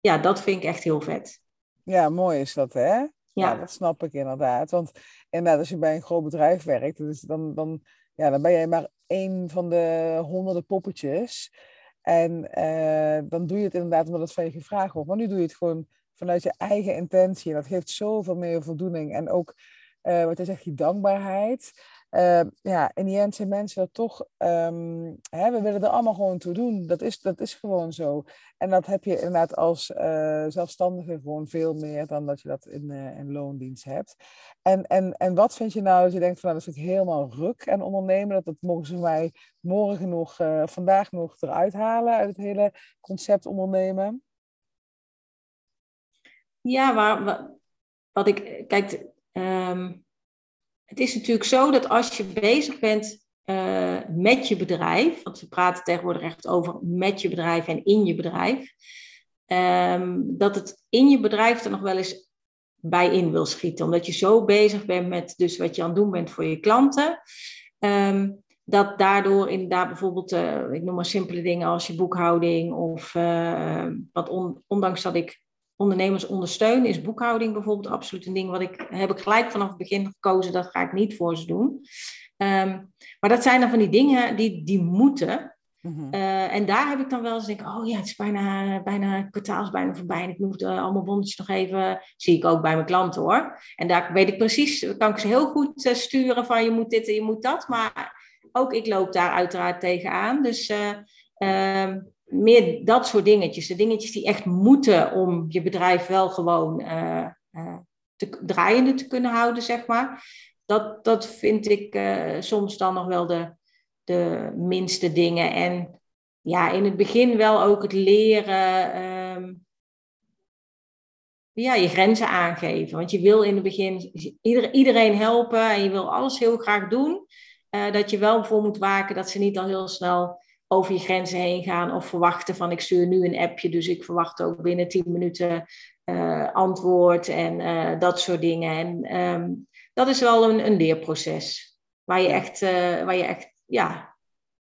ja, dat vind ik echt heel vet. Ja, mooi is dat, hè? Ja. ja. dat snap ik inderdaad. Want inderdaad, als je bij een groot bedrijf werkt, dus dan, dan ja, dan ben jij maar één van de honderden poppetjes. En uh, dan doe je het inderdaad omdat het van je gevraagd wordt. Maar nu doe je het gewoon vanuit je eigen intentie. En dat geeft zoveel meer voldoening. En ook, uh, wat je zegt, je dankbaarheid. Uh, ja, in die end zijn mensen dat toch, um, hè, we willen er allemaal gewoon toe doen. Dat is, dat is gewoon zo. En dat heb je inderdaad als uh, zelfstandige gewoon veel meer dan dat je dat in, uh, in loondienst hebt. En, en, en wat vind je nou als je denkt van nou, dat vind ik helemaal ruk en ondernemen, dat, dat mogen ze mij morgen nog, vandaag nog eruit halen uit het hele concept ondernemen? Ja, maar wat, wat ik, kijk, um het is natuurlijk zo dat als je bezig bent uh, met je bedrijf, want we praten tegenwoordig echt over met je bedrijf en in je bedrijf, um, dat het in je bedrijf er nog wel eens bij in wil schieten. Omdat je zo bezig bent met dus wat je aan het doen bent voor je klanten. Um, dat daardoor inderdaad bijvoorbeeld, uh, ik noem maar simpele dingen als je boekhouding of uh, wat on, ondanks dat ik ondernemers ondersteunen, is boekhouding bijvoorbeeld absoluut een ding wat ik heb ik gelijk vanaf het begin gekozen, dat ga ik niet voor ze doen. Um, maar dat zijn dan van die dingen die, die moeten. Mm-hmm. Uh, en daar heb ik dan wel eens denk, oh ja, het is bijna, bijna kwartaal is bijna voorbij en ik moet uh, allemaal bonnetjes nog even, zie ik ook bij mijn klanten hoor. En daar weet ik precies, kan ik ze heel goed uh, sturen van je moet dit en je moet dat, maar ook ik loop daar uiteraard tegenaan. Dus um, meer dat soort dingetjes. De dingetjes die echt moeten om je bedrijf wel gewoon uh, uh, te, draaiende te kunnen houden, zeg maar. Dat, dat vind ik uh, soms dan nog wel de, de minste dingen. En ja, in het begin wel ook het leren. Um, ja, je grenzen aangeven. Want je wil in het begin iedereen helpen en je wil alles heel graag doen. dat je wel voor moet waken dat ze niet al heel snel over je grenzen heen gaan of verwachten van ik stuur nu een appje, dus ik verwacht ook binnen 10 minuten uh, antwoord en uh, dat soort dingen. En um, dat is wel een, een leerproces waar je echt, uh, waar je echt ja,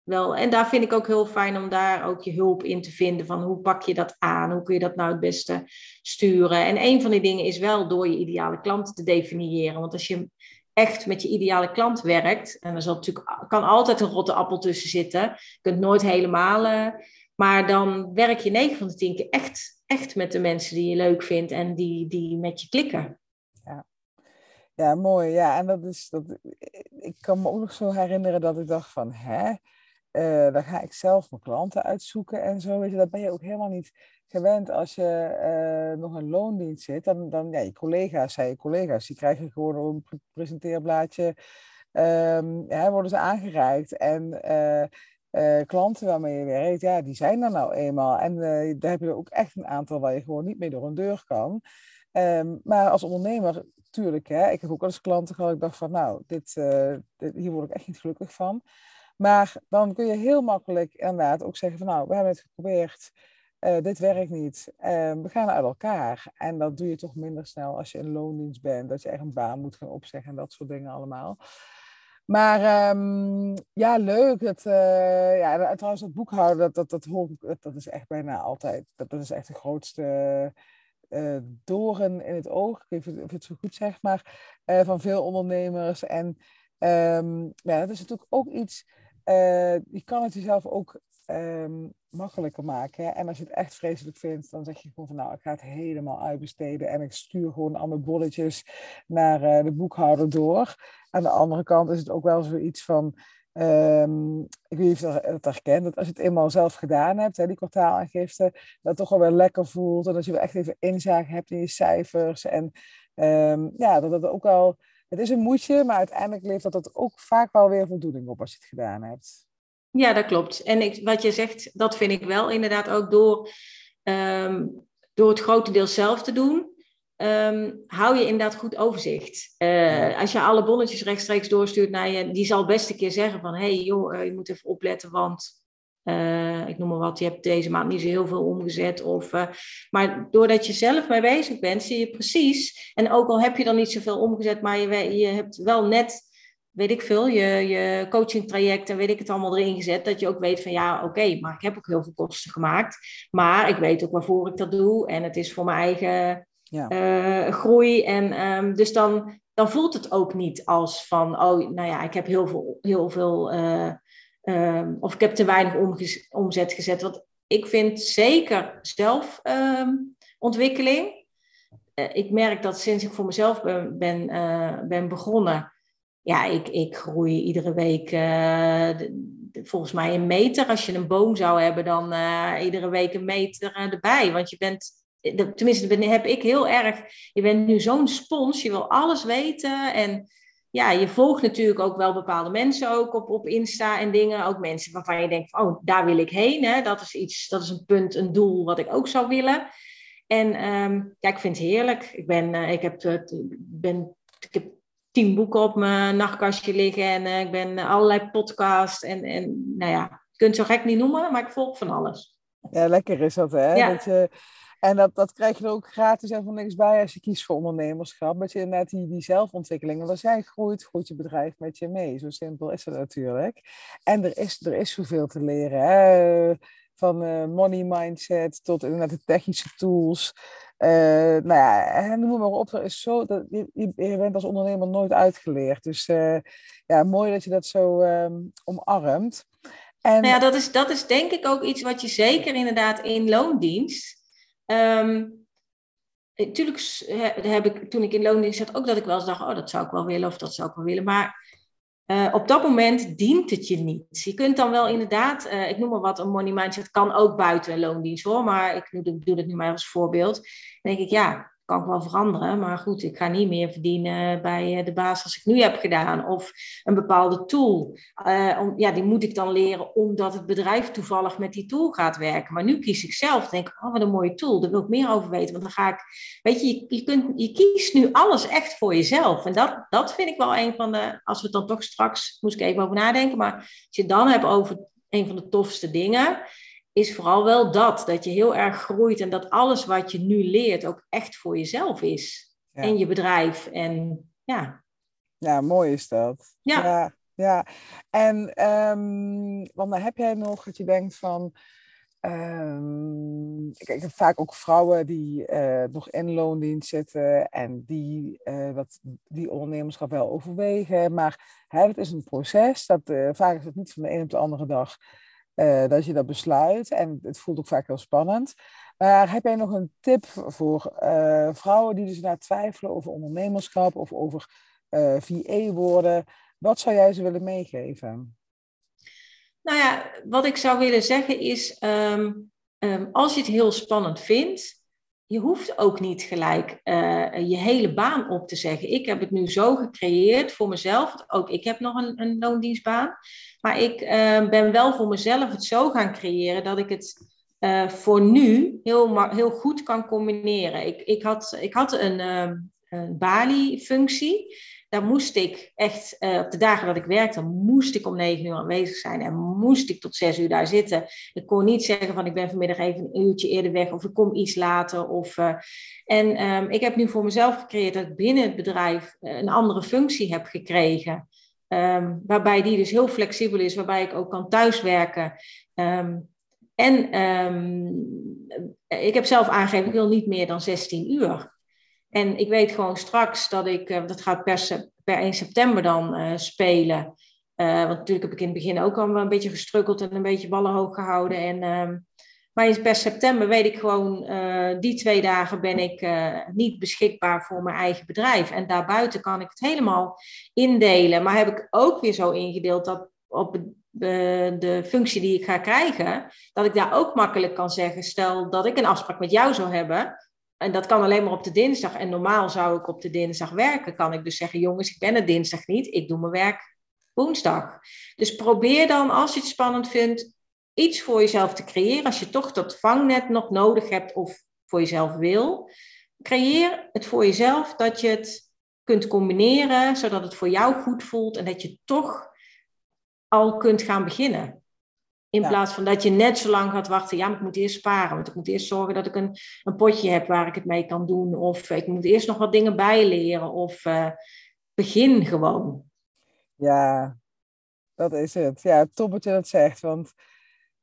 wel. En daar vind ik ook heel fijn om daar ook je hulp in te vinden. Van hoe pak je dat aan? Hoe kun je dat nou het beste sturen? En een van die dingen is wel door je ideale klant te definiëren. Want als je echt met je ideale klant werkt, en er zal natuurlijk, kan altijd een rotte appel tussen zitten. Je kunt nooit helemaal. Uh, maar dan werk je 9 van de 10 keer echt, echt met de mensen die je leuk vindt en die, die met je klikken. Ja. ja, mooi. Ja, en dat is. Dat, ik kan me ook nog zo herinneren dat ik dacht van hè. Uh, dan ga ik zelf mijn klanten uitzoeken en zo. Weet je, dat ben je ook helemaal niet gewend als je uh, nog een loondienst zit. Dan, dan ja, je collega's, zijn je collega's, die krijgen gewoon een presenteerblaadje. Um, ja, worden ze aangereikt. En uh, klanten waarmee je werkt, ja, die zijn er nou eenmaal. En daar heb je ook echt een aantal waar je gewoon niet mee door een deur kan. Um, maar als ondernemer, tuurlijk, hè, ik heb ook eens klanten gehad. Ik dacht van, nou, dit, dit, hier word ik echt niet gelukkig van. Maar dan kun je heel makkelijk inderdaad ook zeggen van nou, we hebben het geprobeerd, uh, dit werkt niet, uh, we gaan uit elkaar. En dat doe je toch minder snel als je in loondienst bent, dat je echt een baan moet gaan opzeggen en dat soort dingen allemaal. Maar um, ja, leuk. Dat, uh, ja, trouwens, dat boekhouden, dat, dat, dat ik, dat is echt bijna altijd, dat, dat is echt de grootste uh, doren in het oog. Ik weet niet of je het zo goed zegt, maar van veel ondernemers. En um, ja, dat is natuurlijk ook iets uh, je kan het jezelf ook um, makkelijker maken. Hè? En als je het echt vreselijk vindt, dan zeg je gewoon van nou, ik ga het helemaal uitbesteden en ik stuur gewoon al mijn bolletjes naar uh, de boekhouder door. Aan de andere kant is het ook wel zoiets van, um, ik weet niet of je het herkent, dat als je het eenmaal zelf gedaan hebt, hè, die kwartaalaangifte, dat het toch wel weer lekker voelt en dat je wel echt even inzage hebt in je cijfers. En um, ja, dat het ook wel het is een moedje, maar uiteindelijk levert dat ook vaak wel weer voldoening op als je het gedaan hebt. Ja, dat klopt. En ik, wat je zegt, dat vind ik wel inderdaad ook door, um, door het grotendeels zelf te doen. Um, hou je inderdaad goed overzicht. Uh, als je alle bonnetjes rechtstreeks doorstuurt naar je, die zal best een keer zeggen van, hé hey, joh, uh, je moet even opletten, want uh, ik noem maar wat, je hebt deze maand niet zo heel veel omgezet. Of, uh, maar doordat je zelf mee bezig bent, zie je precies. En ook al heb je dan niet zoveel omgezet, maar je, je hebt wel net, weet ik veel, je, je coaching traject en weet ik het allemaal erin gezet. Dat je ook weet van ja, oké, okay, maar ik heb ook heel veel kosten gemaakt. Maar ik weet ook waarvoor ik dat doe. En het is voor mijn eigen ja. uh, groei. En um, dus dan, dan voelt het ook niet als van, oh, nou ja, ik heb heel veel. Heel veel Um, of ik heb te weinig omzet gezet. Want ik vind zeker zelfontwikkeling. Um, uh, ik merk dat sinds ik voor mezelf ben, ben, ben begonnen. Ja, ik, ik groei iedere week de, volgens mij een meter. Als je een boom zou hebben, dan iedere week een meter erbij. Want je bent tenminste, heb ik heel erg. Je bent nu zo'n spons, je wil alles weten. En ja, je volgt natuurlijk ook wel bepaalde mensen ook op, op Insta en dingen. Ook mensen waarvan je denkt, oh, daar wil ik heen. Hè? Dat is iets, dat is een punt, een doel wat ik ook zou willen. En um, ja, ik vind het heerlijk. Ik ben, uh, ik heb, uh, ben, ik heb tien boeken op mijn nachtkastje liggen en uh, ik ben allerlei podcasts en, en nou ja, je kunt het zo gek niet noemen, maar ik volg van alles. Ja, lekker is dat hè? Ja. Dat je en dat, dat krijg je er ook gratis en van niks bij als je kiest voor ondernemerschap. Dat je inderdaad die, die zelfontwikkeling, en als jij groeit, groeit je bedrijf met je mee. Zo simpel is het natuurlijk. En er is, er is zoveel te leren. Hè? Van uh, money mindset tot inderdaad de technische tools. Uh, nou ja, noem maar op. Er is zo, dat, je, je bent als ondernemer nooit uitgeleerd. Dus uh, ja, mooi dat je dat zo um, omarmt. Nou ja, dat is, dat is denk ik ook iets wat je zeker inderdaad in loondienst Um, Natuurlijk heb ik toen ik in loondienst zat ook dat ik wel eens dacht, oh dat zou ik wel willen of dat zou ik wel willen. Maar uh, op dat moment dient het je niet. Je kunt dan wel inderdaad, uh, ik noem maar wat, een money mindset kan ook buiten een loondienst hoor. Maar ik doe, doe het nu maar als voorbeeld. Denk ik, ja, kan ik wel veranderen. Maar goed, ik ga niet meer verdienen bij eh, de baas als ik nu heb gedaan. Of een bepaalde tool. Uh, om, ja, die moet ik dan leren omdat het bedrijf toevallig met die tool gaat werken. Maar nu kies ik zelf. Denk oh wat een mooie tool. Daar wil ik meer over weten. Want dan ga ik, weet je, je, je, kunt, je kiest nu alles echt voor jezelf. En dat, dat vind ik wel een van de, als we het dan toch straks, moest ik even over nadenken. Maar als je het dan hebt over een van de tofste dingen is vooral wel dat. Dat je heel erg groeit en dat alles wat je nu leert ook echt voor jezelf is. Ja. En je bedrijf. En ja. Ja, mooi is dat. Ja. ja. ja. En um, want dan heb jij nog dat je denkt van. Um, ik, ik, heb vaak ook vrouwen die uh, nog in loondienst zitten en die uh, dat, die ondernemerschap wel overwegen. Maar hè, het is een proces. Dat, uh, vaak is het niet van de een op de andere dag dat je dat besluit. En het voelt ook vaak heel spannend. Maar heb jij nog een tip voor vrouwen die dus naar twijfelen over ondernemerschap of over VA worden? Wat zou jij ze willen meegeven? Nou ja, wat ik zou willen zeggen is, um, um, als je het heel spannend vindt, je hoeft ook niet gelijk uh, je hele baan op te zeggen. Ik heb het nu zo gecreëerd voor mezelf. Ook ik heb nog een, een loondienstbaan. Maar ik uh, ben wel voor mezelf het zo gaan creëren dat ik het uh, voor nu heel, heel goed kan combineren. Ik, ik, had, ik had een, een Bali-functie daar moest ik echt, uh, op de dagen dat ik werkte, moest ik om negen uur aanwezig zijn en moest ik tot zes uur daar zitten. Ik kon niet zeggen van ik ben vanmiddag even een uurtje eerder weg of ik kom iets later. Of, uh, en um, ik heb nu voor mezelf gecreëerd dat ik binnen het bedrijf uh, een andere functie heb gekregen. Um, waarbij die dus heel flexibel is, waarbij ik ook kan thuiswerken. Um, en ik heb zelf aangegeven, ik wil niet meer dan 16 uur. En ik weet gewoon straks dat ik, uh, dat gaat per, per 1 september dan uh, spelen. Uh, want natuurlijk heb ik in het begin ook al een beetje gestrukkeld en een beetje ballen hoog gehouden. En, uh, maar per september weet ik gewoon, die twee dagen ben ik niet beschikbaar voor mijn eigen bedrijf. En daarbuiten kan ik het helemaal indelen. Maar heb ik ook weer zo ingedeeld dat op de functie die ik ga krijgen, dat ik daar ook makkelijk kan zeggen, stel dat ik een afspraak met jou zou hebben, en dat kan alleen maar op de dinsdag. En normaal zou ik op de dinsdag werken. Kan ik dus zeggen, jongens, ik ben er dinsdag niet. Ik doe mijn werk woensdag. Dus probeer dan, als je het spannend vindt, iets voor jezelf te creëren. Als je toch dat vangnet nog nodig hebt of voor jezelf wil. Creëer het voor jezelf dat je het kunt combineren, zodat het voor jou goed voelt en dat je toch al kunt gaan beginnen. In plaats van dat je net zo lang gaat wachten, ja, maar ik moet eerst sparen. Want ik moet eerst zorgen dat ik een, een potje heb waar ik het mee kan doen. Of ik moet eerst nog wat dingen bijleren. Of uh, begin gewoon. Ja, dat is het. Ja, top dat je dat zegt. Want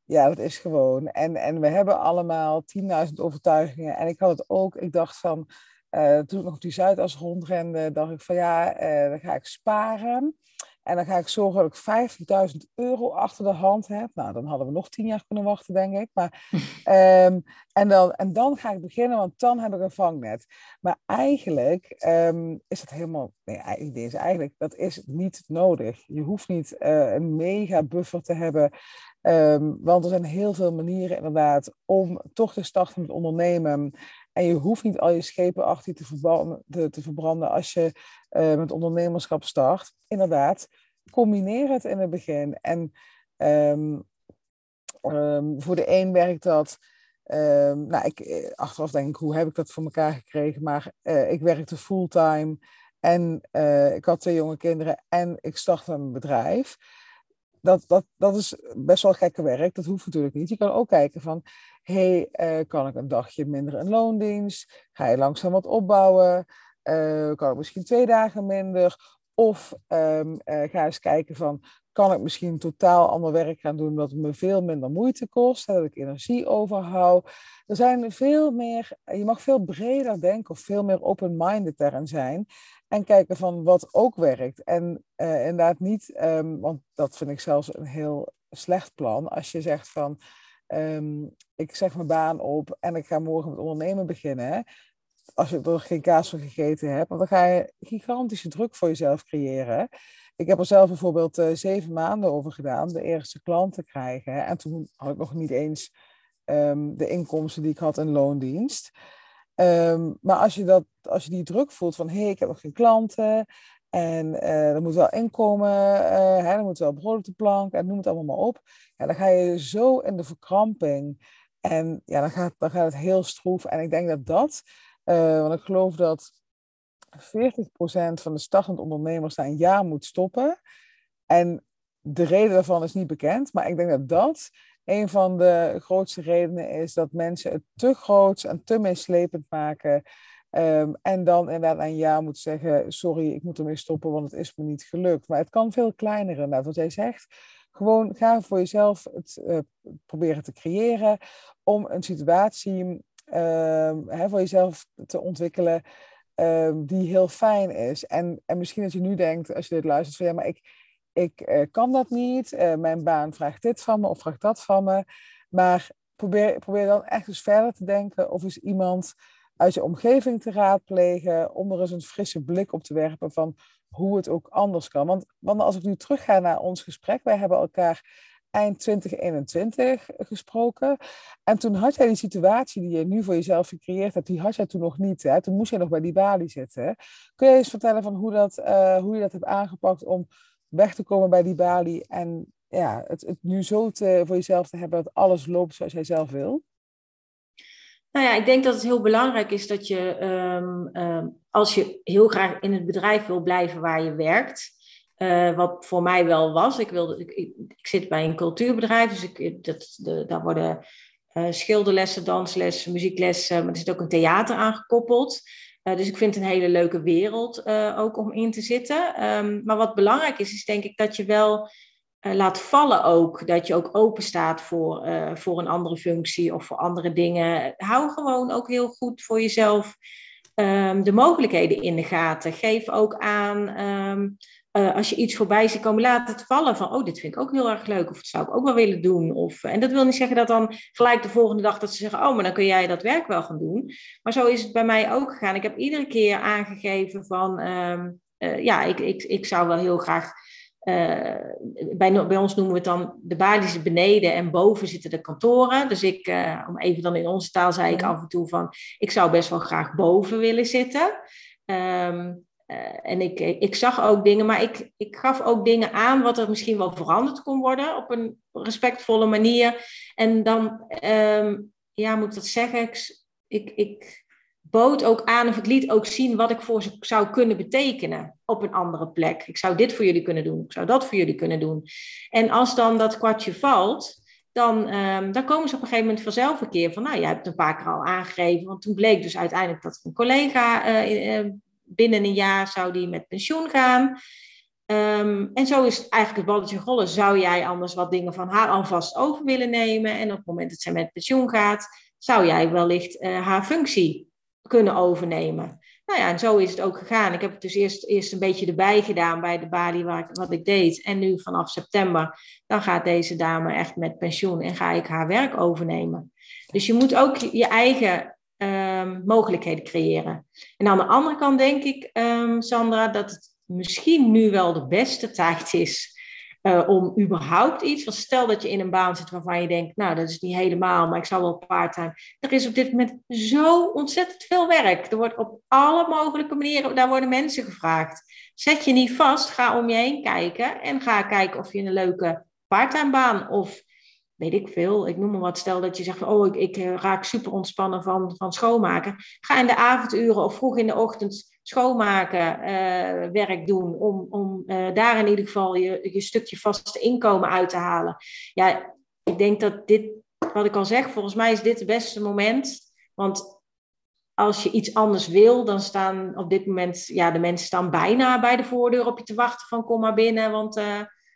ja, dat is gewoon. En, en we hebben allemaal 10.000 overtuigingen. En ik had het ook. Ik dacht van, uh, toen ik nog op die Zuidas rondrende, dacht ik van ja, uh, dan ga ik sparen. En dan ga ik zorgen dat ik 50.000 euro achter de hand heb. Nou, dan hadden we nog tien jaar kunnen wachten, denk ik. Maar, um, en, dan, en dan ga ik beginnen, want dan heb ik een vangnet. Maar eigenlijk um, is het helemaal... Nee, eigenlijk, is eigenlijk, dat is niet nodig. Je hoeft niet uh, een mega buffer te hebben. Um, want er zijn heel veel manieren inderdaad om toch te starten met ondernemen. En je hoeft niet al je schepen achter je te verbranden, te, verbranden als je uh, met ondernemerschap start. Inderdaad, combineer het in het begin. En um, um, voor de een werkt dat. Nou, ik, eh, achteraf denk ik, hoe heb ik dat voor elkaar gekregen? Maar uh, ik werkte fulltime en ik had twee jonge kinderen en ik startte een bedrijf. Dat, dat, dat is best wel gekke werk. Dat hoeft natuurlijk niet. Je kan ook kijken van, hey, uh, kan ik een dagje minder in loondienst? Ga je langzaam wat opbouwen? Uh, kan ik misschien twee dagen minder? Of um, uh, ga eens kijken van, kan ik misschien totaal ander werk gaan doen dat me veel minder moeite kost, dat ik energie overhoud. Er zijn veel meer, je mag veel breder denken of veel meer open-minded daarin zijn. En kijken van wat ook werkt. En uh, inderdaad niet, um, want dat vind ik zelfs een heel slecht plan, als je zegt van, um, ik zeg mijn baan op en ik ga morgen met ondernemen beginnen. Als je er geen kaas van gegeten hebt, want dan ga je gigantische druk voor jezelf creëren. Ik heb er zelf bijvoorbeeld uh, zeven maanden over gedaan, de eerste klant te krijgen. En toen had ik nog niet eens um, de inkomsten die ik had in loondienst. Um, maar als je, dat, als je die druk voelt van hé, hey, ik heb nog geen klanten en uh, er moet wel inkomen, uh, hè, er moet wel brood op de plank en noem het allemaal maar op. Ja, dan ga je zo in de verkramping en ja, dan gaat, dan gaat het heel stroef. En ik denk dat dat, want ik geloof dat 40% van de startend ondernemers na een jaar moet stoppen. En de reden daarvan is niet bekend, maar ik denk dat dat een van de grootste redenen is dat mensen het te groot en te meeslepend maken. Ehm, en dan inderdaad aan ja moet zeggen, sorry, ik moet ermee stoppen, want het is me niet gelukt. Maar het kan veel kleiner inderdaad, wat jij zegt. Gewoon ga voor jezelf het uh, proberen te creëren om een situatie uh, hè, voor jezelf te ontwikkelen ehm, die heel fijn is. En, en misschien dat je nu denkt, als je dit luistert, van ja, maar ik, ik uh, kan dat niet. Uh, mijn baan vraagt dit van me of vraagt dat van me. Maar probeer, probeer dan echt eens verder te denken of is iemand uit je omgeving te raadplegen, om er eens een frisse blik op te werpen van hoe het ook anders kan. Want, want als ik nu terugga naar ons gesprek, wij hebben elkaar eind 2021 gesproken. En toen had jij die situatie die je nu voor jezelf gecreëerd hebt, die had jij toen nog niet. Hè? Toen moest je nog bij die balie zitten. Kun je eens vertellen van hoe, dat, uh, hoe je dat hebt aangepakt om weg te komen bij die balie en ja, het, het nu zo te, voor jezelf te hebben dat alles loopt zoals jij zelf wil? Nou ja, ik denk dat het heel belangrijk is dat je, um, um, als je heel graag in het bedrijf wil blijven waar je werkt, uh, wat voor mij wel was. Ik, wilde, ik, ik, zit bij een cultuurbedrijf, dus ik, dat, de, daar worden uh, schilderlessen, danslessen, muzieklessen, maar er zit ook een theater aangekoppeld. Uh, dus ik vind het een hele leuke wereld ook om in te zitten. Um, maar wat belangrijk is, is denk ik dat je wel laat vallen ook. Dat je ook open staat voor, voor een andere functie of voor andere dingen. Hou gewoon ook heel goed voor jezelf um, de mogelijkheden in de gaten. Geef ook aan um, uh, als je iets voorbij ziet komen, laat het vallen van, oh, dit vind ik ook heel erg leuk, of dat zou ik ook wel willen doen. Of, en dat wil niet zeggen dat dan gelijk de volgende dag dat ze zeggen, oh, maar dan kun jij dat werk wel gaan doen. Maar zo is het bij mij ook gegaan. Ik heb iedere keer aangegeven van, um, ja, ik, ik, ik zou wel heel graag uh, bij, bij, ons noemen we het dan de balie beneden en boven zitten de kantoren. Dus ik, uh, om even dan in onze taal zei ik af en toe van, ik zou best wel graag boven willen zitten. Um, uh, en ik, ik zag ook dingen, maar ik, ik gaf ook dingen aan wat er misschien wel veranderd kon worden op een respectvolle manier. En dan, um, ja, moet ik dat zeggen? Ik, ik, bood ook aan of ik liet ook zien wat ik voor ze zou kunnen betekenen op een andere plek. Ik zou dit voor jullie kunnen doen, ik zou dat voor jullie kunnen doen. En als dan dat kwartje valt, dan, dan komen ze op een gegeven moment vanzelf een keer van, nou, jij hebt het een paar keer al aangegeven, want toen bleek dus uiteindelijk dat een collega uh, binnen een jaar zou die met pensioen gaan. Um, en zo is het eigenlijk het balletje rollen. Zou jij anders wat dingen van haar alvast over willen nemen? En op het moment dat zij met pensioen gaat, zou jij wellicht uh, haar functie kunnen overnemen. Nou ja, en zo is het ook gegaan. Ik heb het dus eerst, eerst een beetje erbij gedaan bij de balie waar ik, wat ik deed. En nu vanaf september, dan gaat deze dame echt met pensioen en ga ik haar werk overnemen. Dus je moet ook je eigen um, mogelijkheden creëren. En aan de andere kant denk ik, um, Sandra, dat het misschien nu wel de beste tijd is uh, om überhaupt iets. Want stel dat je in een baan zit waarvan je denkt, nou dat is niet helemaal, maar ik zou wel part-time. Er is op dit moment zo ontzettend veel werk. Er wordt op alle mogelijke manieren, daar worden mensen gevraagd. Zet je niet vast, ga om je heen kijken en ga kijken of je een leuke parttime baan of weet ik veel, ik noem maar wat, stel dat je zegt van, oh, ik, ik eh, raak super ontspannen van, van schoonmaken. Ga in de avonduren of vroeg in de ochtend schoonmaken uh, werk doen om, om uh, daar in ieder geval je, je stukje vaste inkomen uit te halen. Ja, ik denk dat dit, wat ik al zeg, volgens mij is dit het beste moment. Want als je iets anders wil, dan staan op dit moment, ja, de mensen staan bijna bij de voordeur op je te wachten van kom maar binnen, want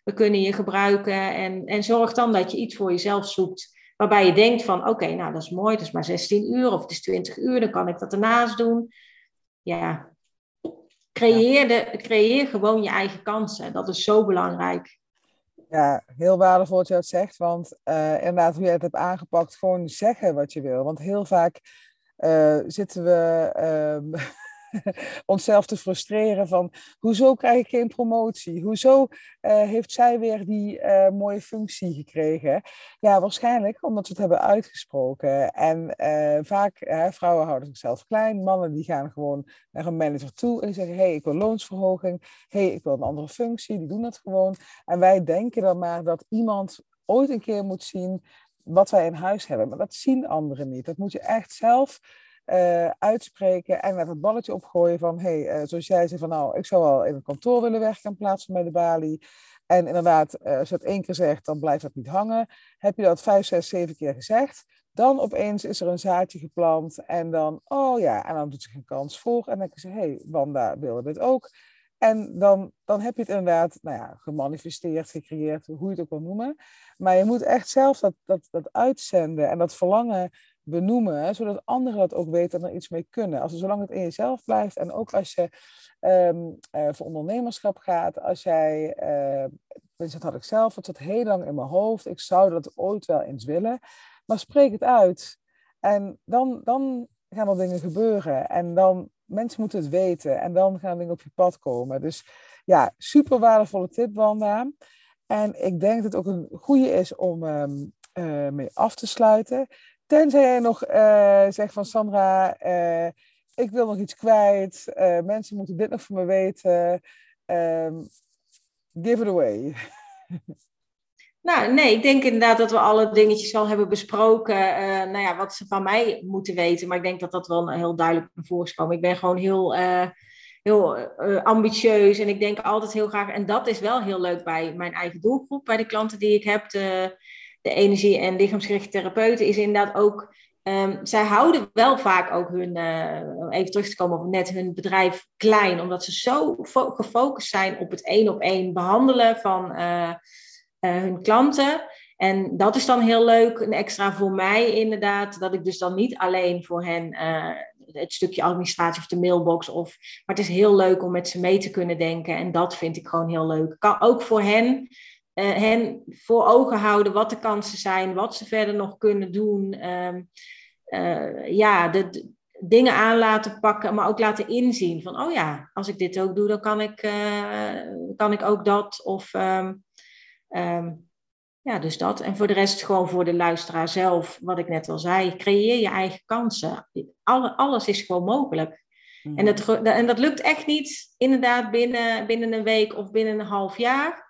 we kunnen je gebruiken. En, en zorg dan dat je iets voor jezelf zoekt. Waarbij je denkt van, oké, nou dat is mooi, het is maar 16 uur of het is 20 uur, dan kan ik dat ernaast doen. Ja, creëer, de, creëer gewoon je eigen kansen. Dat is zo belangrijk. Ja, heel waardevol dat je dat zegt. Want uh, inderdaad, hoe je het hebt aangepakt, gewoon zeggen wat je wil. Want heel vaak uh, zitten we uh, onszelf te frustreren van hoezo krijg ik geen promotie? Hoezo uh, heeft zij weer die uh, mooie functie gekregen? Ja, waarschijnlijk omdat we het hebben uitgesproken. En uh, vaak, vrouwen houden zichzelf klein, mannen die gaan gewoon naar een manager toe en die zeggen, hey, ik wil loonsverhoging, hey, ik wil een andere functie, die doen dat gewoon. En wij denken dan maar dat iemand ooit een keer moet zien wat wij in huis hebben. Maar dat zien anderen niet. Dat moet je echt zelf uh, uitspreken en met het balletje opgooien van, hey, uh, zoals jij zei van, nou, ik zou wel in een kantoor willen werken in plaats van bij de balie. En inderdaad, uh, als dat één keer zegt, dan blijft dat niet hangen. Heb je dat vijf, zes, zeven keer gezegd, Dan opeens is er een zaadje geplant en dan, oh ja, en dan doet zich een kans voor. En dan denk je, hé, hey, Wanda wilde dit ook. En dan, dan heb je het inderdaad nou ja, gemanifesteerd, gecreëerd, hoe je het ook wil noemen. Maar je moet echt zelf dat, dat, dat uitzenden en dat verlangen benoemen, zodat anderen dat ook weten en er iets mee kunnen. Als, zolang het in jezelf blijft en ook als je um, uh, voor ondernemerschap gaat, als jij, uh, dat had ik zelf, het zat heel lang in mijn hoofd, ik zou dat ooit wel eens willen, maar spreek het uit. En dan, dan gaan er dingen gebeuren en dan, mensen moeten het weten en dan gaan dingen op je pad komen. Dus ja, super waardevolle tip, Wanda. En ik denk dat het ook een goede is om um, uh, mee af te sluiten. Tenzij jij nog uh, zegt van Sandra, uh, ik wil nog iets kwijt. Uh, mensen moeten dit nog van me weten. Um, give it away. Nou, nee, ik denk inderdaad dat we alle dingetjes al hebben besproken. nou ja, wat ze van mij moeten weten. Maar ik denk dat dat wel heel duidelijk naar voren is komen. Ik ben gewoon heel, heel ambitieus en ik denk altijd heel graag. En dat is wel heel leuk bij mijn eigen doelgroep, bij de klanten die ik heb. De energie- en lichaamsgerichte therapeuten, is inderdaad ook. Um, zij houden wel vaak ook hun, uh, even terug te komen op net hun bedrijf klein, omdat ze zo gefocust zijn op het één op één behandelen van uh, uh, hun klanten. En dat is dan heel leuk, een extra voor mij inderdaad, dat ik dus dan niet alleen voor hen het stukje administratie of de mailbox, of, maar het is heel leuk om met ze mee te kunnen denken en dat vind ik gewoon heel leuk. Kan ook voor hen uh, hen voor ogen houden wat de kansen zijn, wat ze verder nog kunnen doen. Um, uh, ja, de, de, dingen aan laten pakken, maar ook laten inzien van, oh ja, als ik dit ook doe, dan kan ik, uh, kan ik ook dat. Of um, um, ja, dus dat. En voor de rest gewoon voor de luisteraar zelf, wat ik net al zei, creëer je eigen kansen. Alle, alles is gewoon mogelijk. Mm. En, dat, en dat lukt echt niet inderdaad binnen, binnen een week of binnen een half jaar.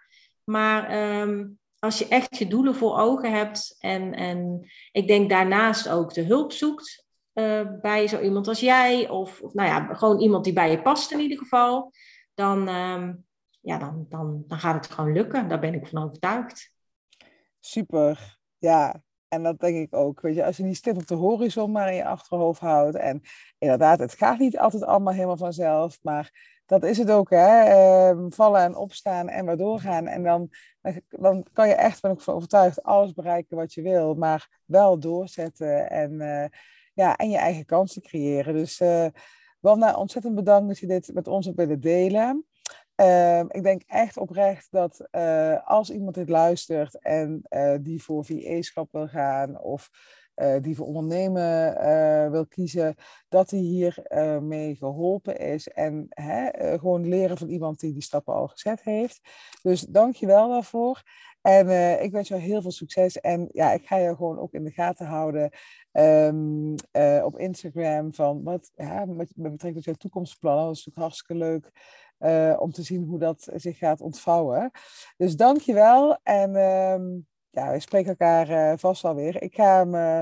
Maar um, als je echt je doelen voor ogen hebt en, en ik denk daarnaast ook de hulp zoekt uh, bij zo iemand als jij, of, of, nou ja, gewoon iemand die bij je past in ieder geval, dan, um, ja, dan, dan, dan gaat het gewoon lukken. Daar ben ik van overtuigd. Super, ja. En dat denk ik ook. Weet je, als je die stip op de horizon maar in je achterhoofd houdt. En inderdaad, het gaat niet altijd allemaal helemaal vanzelf. Maar dat is het ook, hè? Uh, vallen en opstaan en maar doorgaan. En dan, dan kan je echt, ben ik van overtuigd, alles bereiken wat je wil, maar wel doorzetten en, uh, ja, en je eigen kansen creëren. Dus uh, Wanda, ontzettend bedankt dat je dit met ons hebt willen delen. Uh, ik denk echt oprecht dat uh, als iemand dit luistert en die voor VA-schap wil gaan of die voor ondernemen uh, wil kiezen, dat hij hier uh, mee geholpen is. En hè, gewoon leren van iemand die die stappen al gezet heeft. Dus dank je wel daarvoor. En ik wens jou heel veel succes. En ja, ik ga je gewoon ook in de gaten houden um, op Instagram van wat, ja, met, betrekking tot jouw toekomstplannen. Dat is natuurlijk hartstikke leuk. Om te zien hoe dat zich gaat ontvouwen. Dus dank je wel. En um, ja, we spreken elkaar uh, vast alweer. Ik ga hem uh,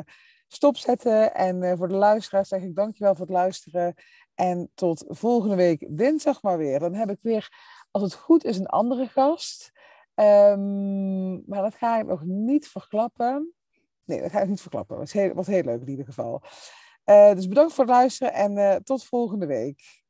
stopzetten. En uh, voor de luisteraars zeg ik dankjewel voor het luisteren. En tot volgende week dinsdag maar weer. Dan heb ik weer, als het goed is, een andere gast. Um, maar dat ga ik nog niet verklappen. Nee, dat ga ik niet verklappen. Dat was heel, was heel leuk in ieder geval. dus bedankt voor het luisteren en tot volgende week.